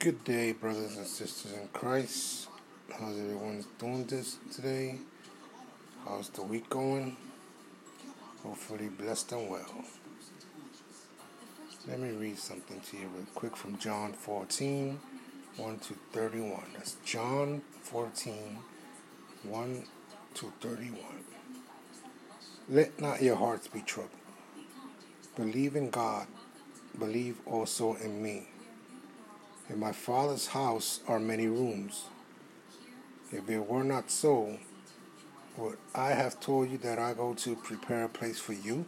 Good day, brothers and sisters in Christ. How's everyone doing this today? How's the week going? Hopefully blessed and well. Let me read something to you real quick from John 14, 1 to 31. That's John 14, 1 to 31. Let not your hearts be troubled. Believe in God, believe also in me. In my Father's house are many rooms. If it were not so, would I have told you that I go to prepare a place for you?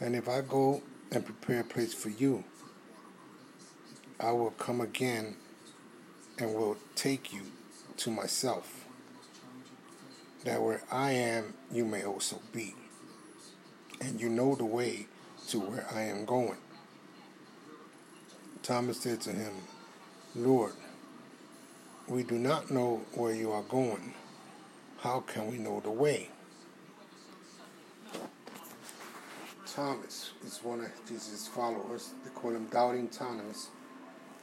And if I go and prepare a place for you, I will come again and will take you to myself, that where I am, you may also be. And you know the way to where I am going. Thomas said to him, Lord, we do not know where you are going. How can we know the way? Thomas is one of Jesus' followers. They call him Doubting Thomas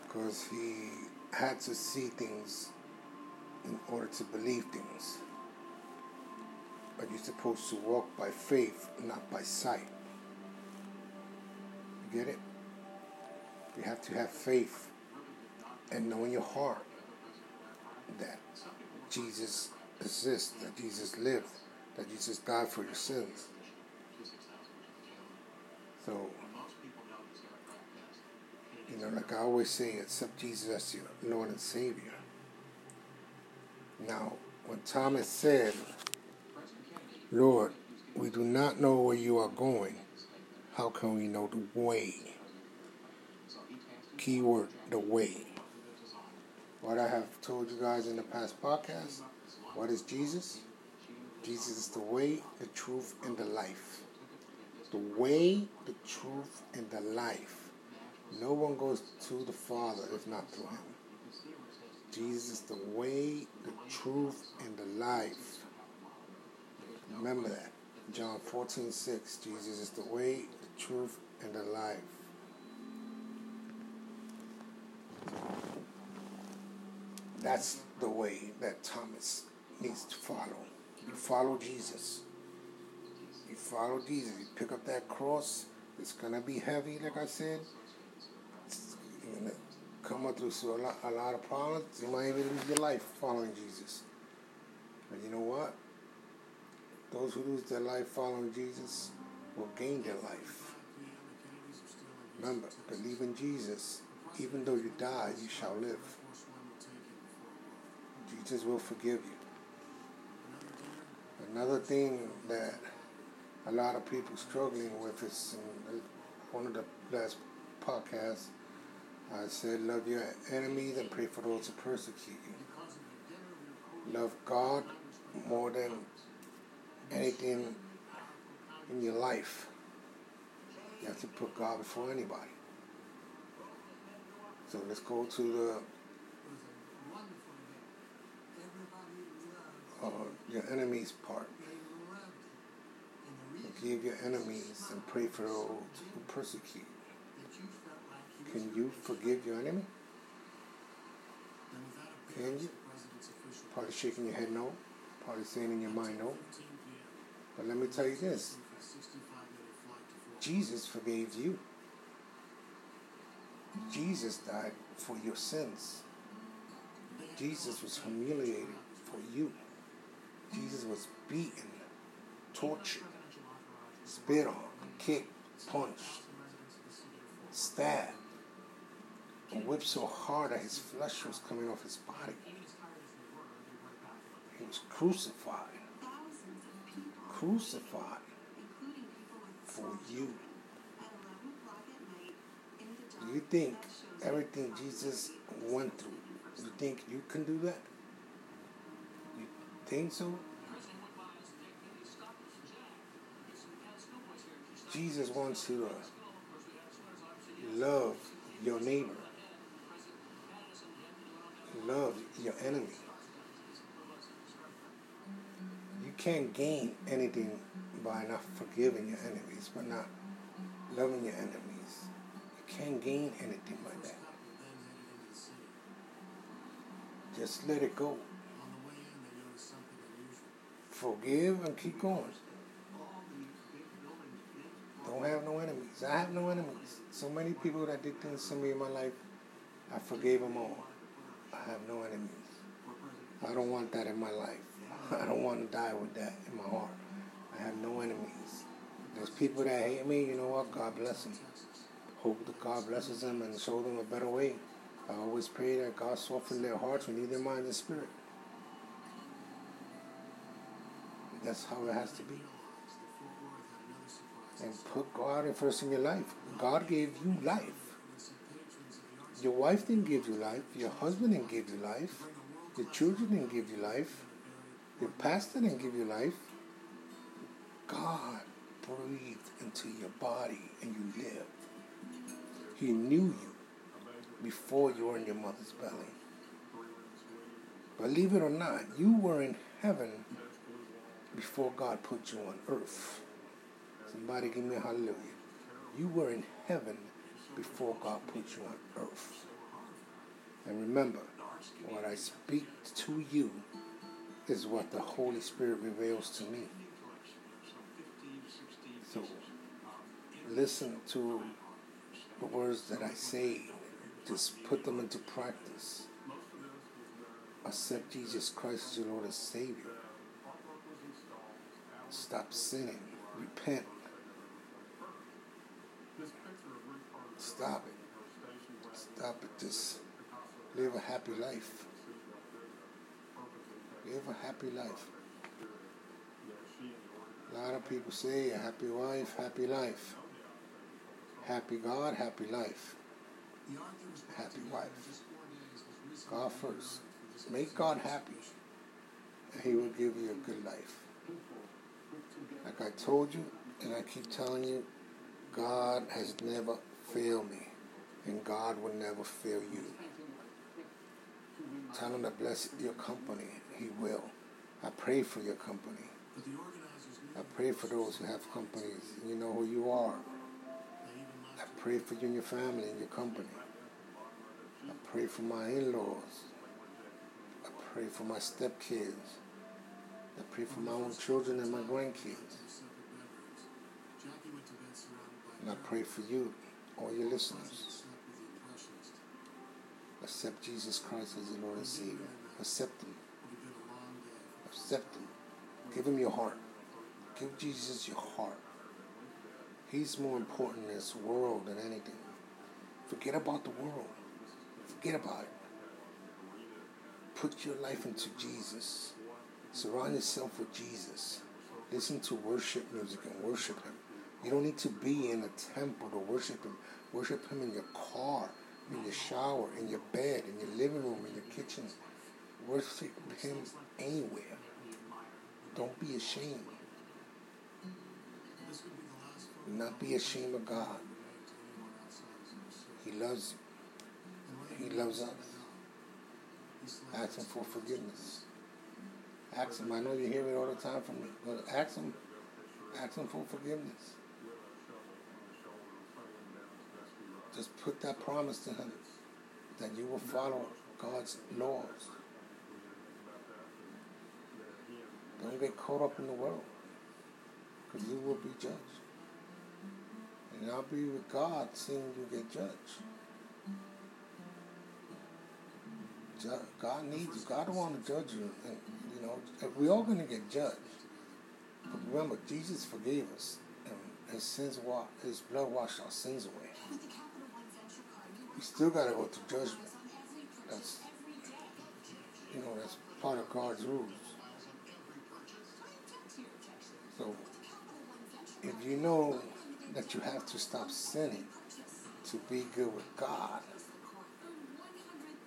because he had to see things in order to believe things. But you're supposed to walk by faith, not by sight. You get it? You have to have faith and know in your heart that Jesus exists, that Jesus lived, that Jesus died for your sins. So, you know, like I always say, accept Jesus as your Lord and Savior. Now, when Thomas said, Lord, we do not know where you are going, how can we know the way? Keyword, the way. What I have told you guys in the past podcast, what is Jesus? Jesus is the way, the truth, and the life. The way, the truth, and the life. No one goes to the Father if not through him. Jesus is the way, the truth, and the life. Remember that. John 14, 6. Jesus is the way, the truth, and the life. That's the way that Thomas needs to follow. You follow Jesus. You follow Jesus. You pick up that cross. It's gonna be heavy, like I said. It's gonna come up through a lot, a lot of problems. You might even lose your life following Jesus. But you know what? Those who lose their life following Jesus will gain their life. Remember, believe in Jesus. Even though you die, you shall live. Jesus will forgive you. Another thing that a lot of people struggling with is one of the last podcasts, I said, love your enemies and pray for those who persecute you. Love God more than anything in your life. You have to put God before anybody. So let's go to the uh, your enemies part. Forgive your enemies and pray for those who persecute. Can you forgive your enemy? Can you? Probably shaking your head no. Probably saying in your mind no. But let me tell you this. Jesus forgave you. Jesus died for your sins. Jesus was humiliated for you. Was beaten, tortured, spit on, kicked, punched, stabbed, and whipped so hard that his flesh was coming off his body. He was crucified. Crucified for you. Do you think everything Jesus went through, you think you can do that? You think so? Jesus wants you to uh, love your neighbor, love your enemy. You can't gain anything by not forgiving your enemies, but not loving your enemies. You can't gain anything by that. Just let it go. Forgive and keep going. I don't have no enemies. I have no enemies. So many people that did things to me in my life, I forgave them all. I have no enemies. I don't want that in my life. I don't want to die with that in my heart. I have no enemies. There's people that hate me, you know what? God bless them. Hope that God blesses them and show them a better way. I always pray that God soften their hearts, renew their mind and spirit. That's how it has to be. And put God first in your life. God gave you life. Your wife didn't give you life. Your husband didn't give you life. Your children didn't give you life. Your pastor didn't give you life. God breathed into your body and you lived. He knew you before you were in your mother's belly. Believe it or not, you were in heaven before God put you on earth. Somebody give me a hallelujah. You were in heaven before God put you on earth. And remember, what I speak to you is what the Holy Spirit reveals to me. So listen to the words that I say just put them into practice. Accept Jesus Christ as your Lord and Savior. Stop sinning. Repent. Stop it. Stop it. Just live a happy life. Live a happy life. A lot of people say a happy wife, happy life. Happy God, happy life happy wife. God first. Make God happy, and He will give you a good life. Like I told you, and I keep telling you, God has never failed me, and God will never fail you. Tell Him to bless your company. He will. I pray for your company. I pray for those who have companies. You know who you are. I pray for you and your family and your company. I pray for my in-laws. I pray for my stepkids. I pray for my own children and my grandkids. And I pray for you, all your listeners. Accept Jesus Christ as your Lord and Savior. Accept Him. Accept Him. Give Him your heart. Give Jesus your heart. He's more important in this world than anything. Forget about the world. Forget about it. Put your life into Jesus. Surround yourself with Jesus. Listen to worship music and worship Him. You don't need to be in a temple to worship Him. Worship Him in your car, in your shower, in your bed, in your living room, in your kitchen. Worship Him anywhere. Don't be ashamed. Not be ashamed of God. He loves you. He loves us. Ask Him for forgiveness. Ask Him. I know you hear it all the time from me, but ask Him. Ask Him for forgiveness. Just put that promise to Him that you will follow God's laws. Don't get caught up in the world, because you will be judged. And I'll be with God seeing you get judged. God needs you. God don't want to judge you. And, you know, we're all going to get judged. But remember, Jesus forgave us. And his sins, his blood washed our sins away. Still got to go to judgment. That's, you know, that's part of God's rules. So, if you know that you have to stop sinning to be good with God,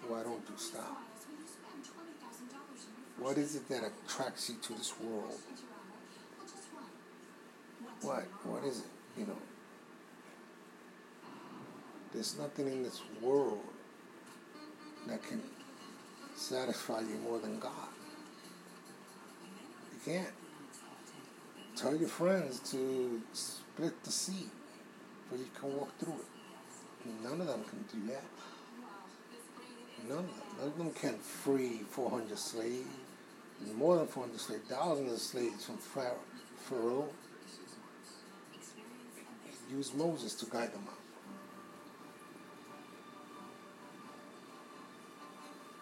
why don't you stop? What is it that attracts you to this world? What? What is it? You know, there's nothing in this world that can satisfy you more than God. You can't. Tell your friends to split the sea so you can walk through it. None of them can do that. None of them. None of them can free 400 slaves. More than 400 slaves. Thousands of slaves from Pharaoh. He used Moses to guide them out.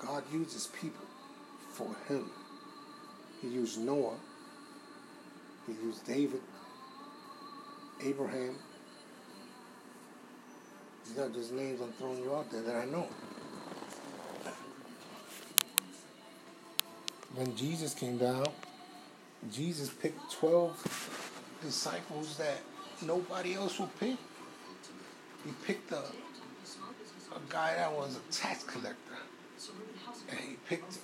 God uses people for him. He used Noah. He used David, Abraham. These are just names I'm throwing you out there that I know. When Jesus came down, Jesus picked 12 disciples that nobody else would pick. He picked a, a guy that was a tax collector. And he picked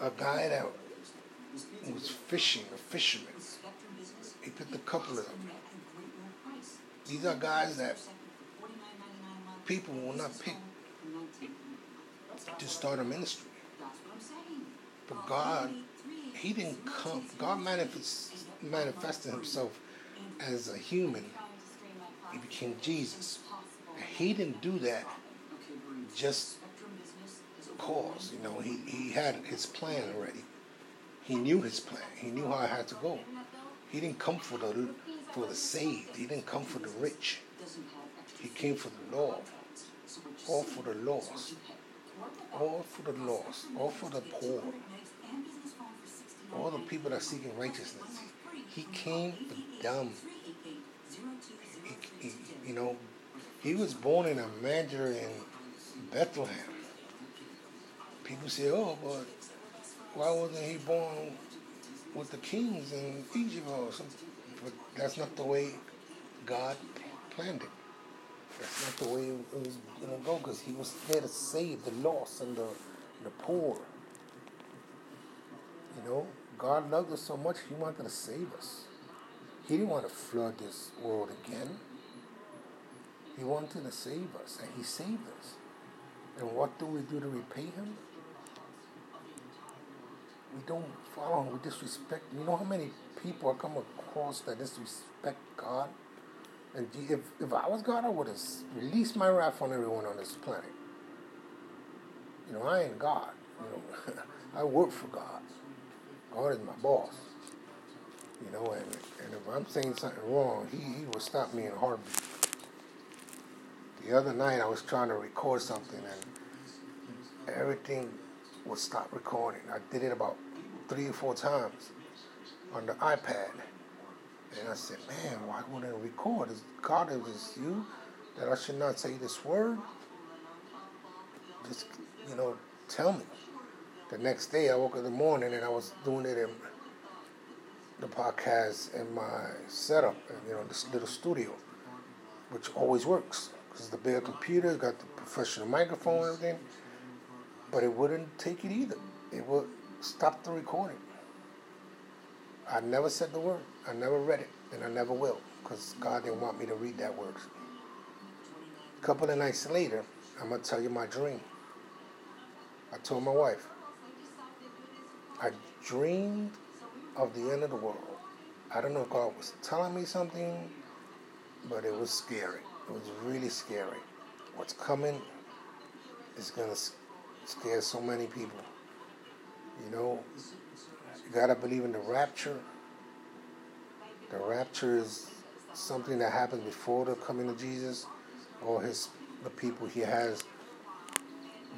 a guy that was fishing, a fisherman. He picked a couple of them. These are guys that people will not pick. to start a ministry. But God, He didn't come, God manifest, manifested Himself as a human. He became Jesus. He didn't do that just cause. You know, he, he had his plan already. He knew his plan. He knew how it had to go. He didn't come for the for the saved. He didn't come for the rich. He came for the Lord. All for the lost. All for the lost. All for the poor. All the people that are seeking righteousness. He came for them. He, he, you know, he was born in a manger in Bethlehem. People say, oh, but why wasn't he born with the kings in Egypt or something? But that's not the way God planned it. That's not the way it was going to go because he was there to save the lost and the, the poor. You know, God loved us so much, he wanted to save us. He didn't want to flood this world again. He wanted to save us, and he saved us. And what do we do to repay him? We don't follow him, we disrespect. You know how many people I come across that disrespect God? And if, if I was God, I would have released my wrath on everyone on this planet. You know, I ain't God. You know, I work for God. God is my boss. You know, and, and if I'm saying something wrong, he, he will stop me in a heartbeat. The other night I was trying to record something and everything would stop recording. I did it about three or four times on the iPad. And I said, man, why wouldn't it record? Is God, it was you that I should not say this word? Just, you know, tell me. The next day I woke up in the morning and I was doing it in the podcast in my setup, you know, this little studio, which always works because the bigger computer got the professional microphone and everything, but it wouldn't take it either. It would stop the recording. I never said the word. I never read it, and I never will, because God didn't want me to read that word. A couple of nights later, I'm gonna tell you my dream. I told my wife, I dreamed of the end of the world. I don't know if God was telling me something, but it was scary. It was really scary. What's coming is going to scare so many people. You know, you got to believe in the rapture. The rapture is something that happens before the coming of Jesus or his the people he has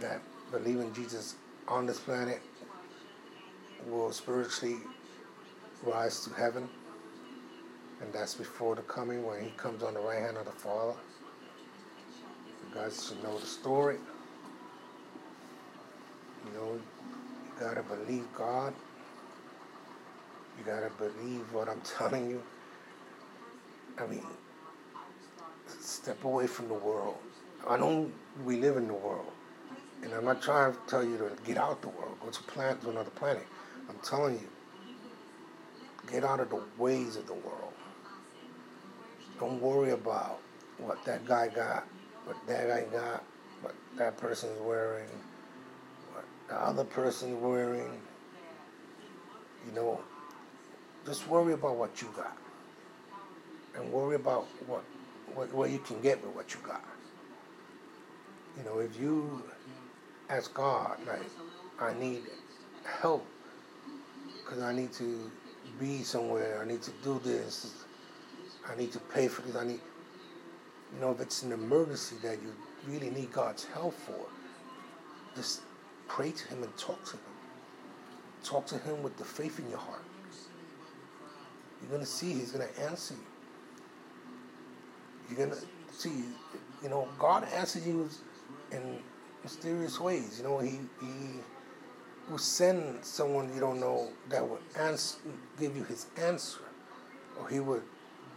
that believe in Jesus on this planet will spiritually rise to heaven and that's before the coming when he comes on the right hand of the Father. You guys should know the story. You know, you gotta believe God. You gotta believe what I'm telling you. I mean, step away from the world. I know we live in the world. And I'm not trying to tell you to get out the world, go to planet to another planet. I'm telling you, get out of the ways of the world. Don't worry about what that guy got, what that guy got, what that person's wearing, the other person's wearing. You know, just worry about what you got. And worry about what, what, what you can get with what you got. You know, if you ask God, like, I need help because I need to be somewhere, I need to do this, I need to pay for this, I need, you know, if it's an emergency that you really need God's help for, just pray to Him and talk to Him. Talk to Him with the faith in your heart. You're going to see He's going to answer you. You're going to see, you know, God answers you in mysterious ways. You know, He, he will send someone you don't know that will answer, give you His answer. Or He would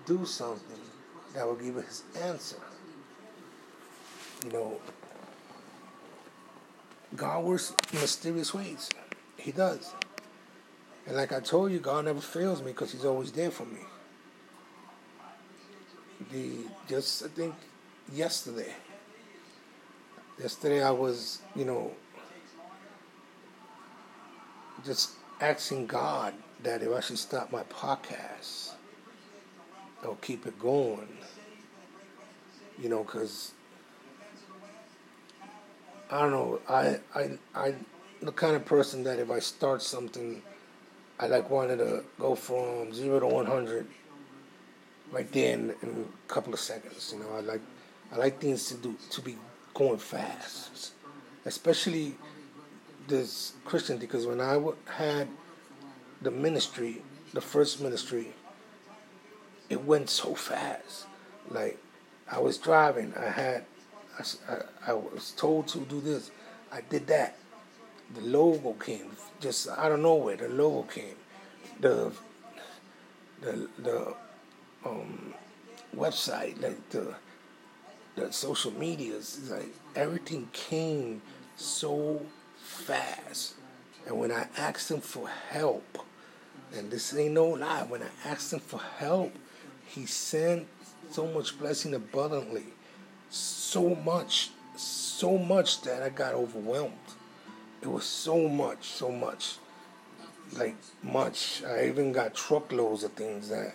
do something that will give you His answer. You know, God works mysterious ways. He does. And like I told you, God never fails me because He's always there for me. The just I think yesterday. Yesterday I was, you know, just asking God that if I should stop my podcast or keep it going. You know, because I don't know. I I I the kind of person that if I start something, I like wanted to go from zero to one hundred right there in, in, a couple of seconds. You know, I like I like things to do to be going fast, especially this Christian because when I had the ministry, the first ministry, it went so fast. Like I was driving, I had I, I, was told to do this. I did that. The logo came just out of nowhere. The logo came. The the the um, website, like the the social medias, like everything came so fast. And when I asked him for help, and this ain't no lie, when I asked him for help, he sent so much blessing abundantly so much, so much that I got overwhelmed. It was so much, so much, like much. I even got truckloads of things that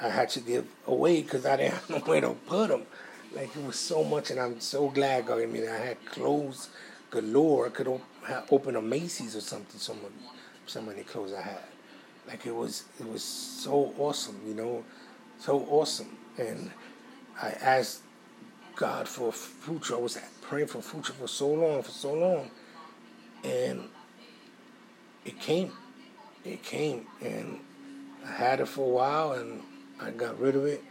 I had to give away because I didn't have nowhere to put them. Like it was so much, and I'm so glad. I mean, I had clothes galore. I could op- open a Macy's or something. So many, so many clothes I had. Like it was, it was so awesome. You know, so awesome. And I asked God for future. I was praying for future for so long, for so long, and it came. It came, and I had it for a while, and I got rid of it.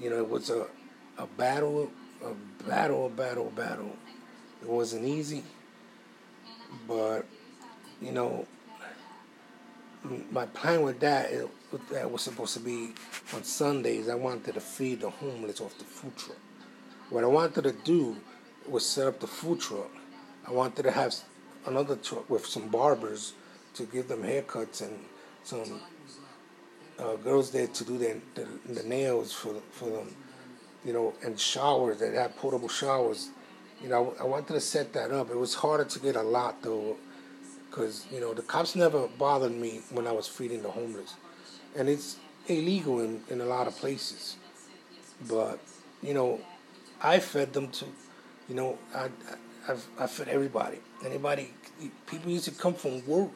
You know, it was a a battle, a battle, a battle, a battle. It wasn't easy, but you know, my plan with that, it, that was supposed to be on Sundays. I wanted to feed the homeless off the food truck. What I wanted to do was set up the food truck. I wanted to have another truck with some barbers to give them haircuts and some uh, girls there to do the, the nails for for them, you know, and showers that have portable showers. You know, I wanted to set that up. It was harder to get a lot though, because you know the cops never bothered me when I was feeding the homeless, and it's illegal in, in a lot of places. But you know, I fed them too. You know, I, I, I fed everybody. Anybody, people used to come from work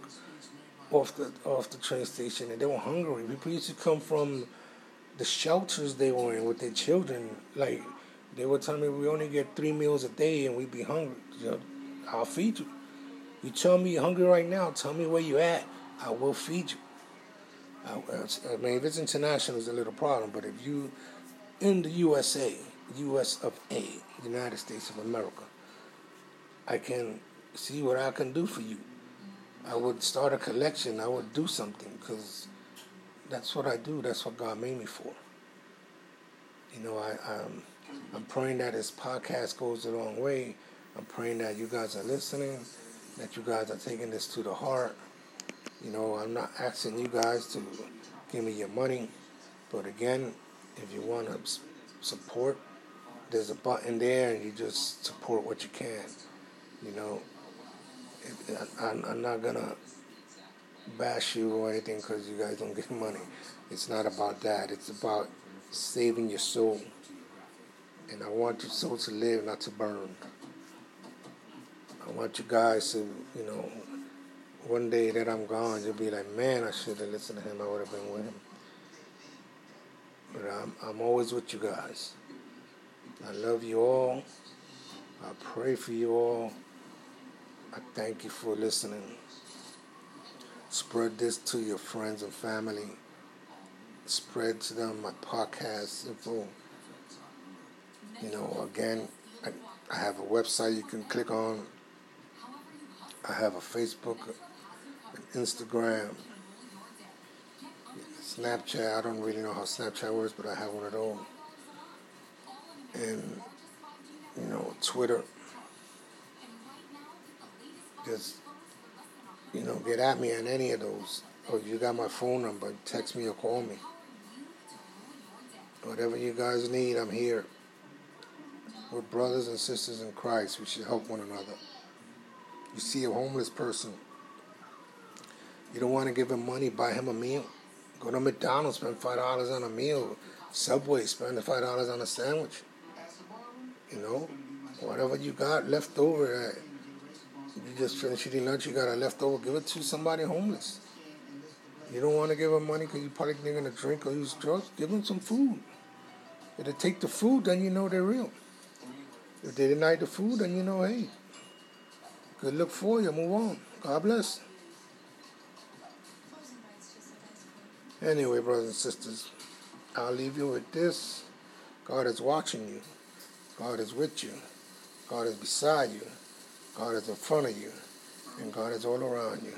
off the off the train station and they were hungry. People used to come from the shelters they were in with their children. Like they were telling me we only get three meals a day and we'd be hungry. You know, I'll feed you. You tell me you're hungry right now. Tell me where you're at. I will feed you. I mean, if it's international, it's a little problem. But if you in the USA, U.S. of A, United States of America. I can see what I can do for you. I would start a collection. I would do something because that's what I do. That's what God made me for. You know, I, I'm, I'm praying that this podcast goes a long way. I'm praying that you guys are listening, that you guys are taking this to the heart. You know, I'm not asking you guys to give me your money, but again, if you want to support there's a button there, and you just support what you can. You know, I'm, I'm not gonna bash you or anything because you guys don't get money. It's not about that. It's about saving your soul. And I want your soul to live, not to burn. I want you guys to, you know, one day that I'm gone, you'll be like, man, I should have listened to him. I would have been with him. But I'm, I'm always with you guys. I love you all. I pray for you all. I thank you for listening. Spread this to your friends and family. Spread to them my podcast info. You know, again, I, I have a website you can click on. I have a Facebook, an Instagram, Snapchat. I don't really know how Snapchat works, but I have one at those. And, you know, Twitter. Just, you know, get at me on any of those. Or you got my phone number, text me or call me. Whatever you guys need, I'm here. We're brothers and sisters in Christ. We should help one another. You see a homeless person, you don't want to give him money, buy him a meal. Go to McDonald's, spend five dollars on a meal. Subway, spend five dollars on a sandwich. You know, whatever you got left over, you just finished eating lunch, you got a leftover, give it to somebody homeless. You don't want to give them money because you probably they're gonna drink or use drugs. Give them some food. If they take the food, then you know they're real. If they deny the food, then you know, hey, good luck for you. Move on. God bless. Anyway, brothers and sisters, I'll leave you with this. God is watching you. God is with you. God is beside you. God is in front of you. And God is all around you.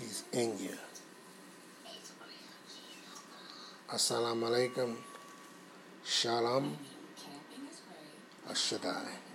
He's in you. Assalamu alaikum. Shalom. Ashadai.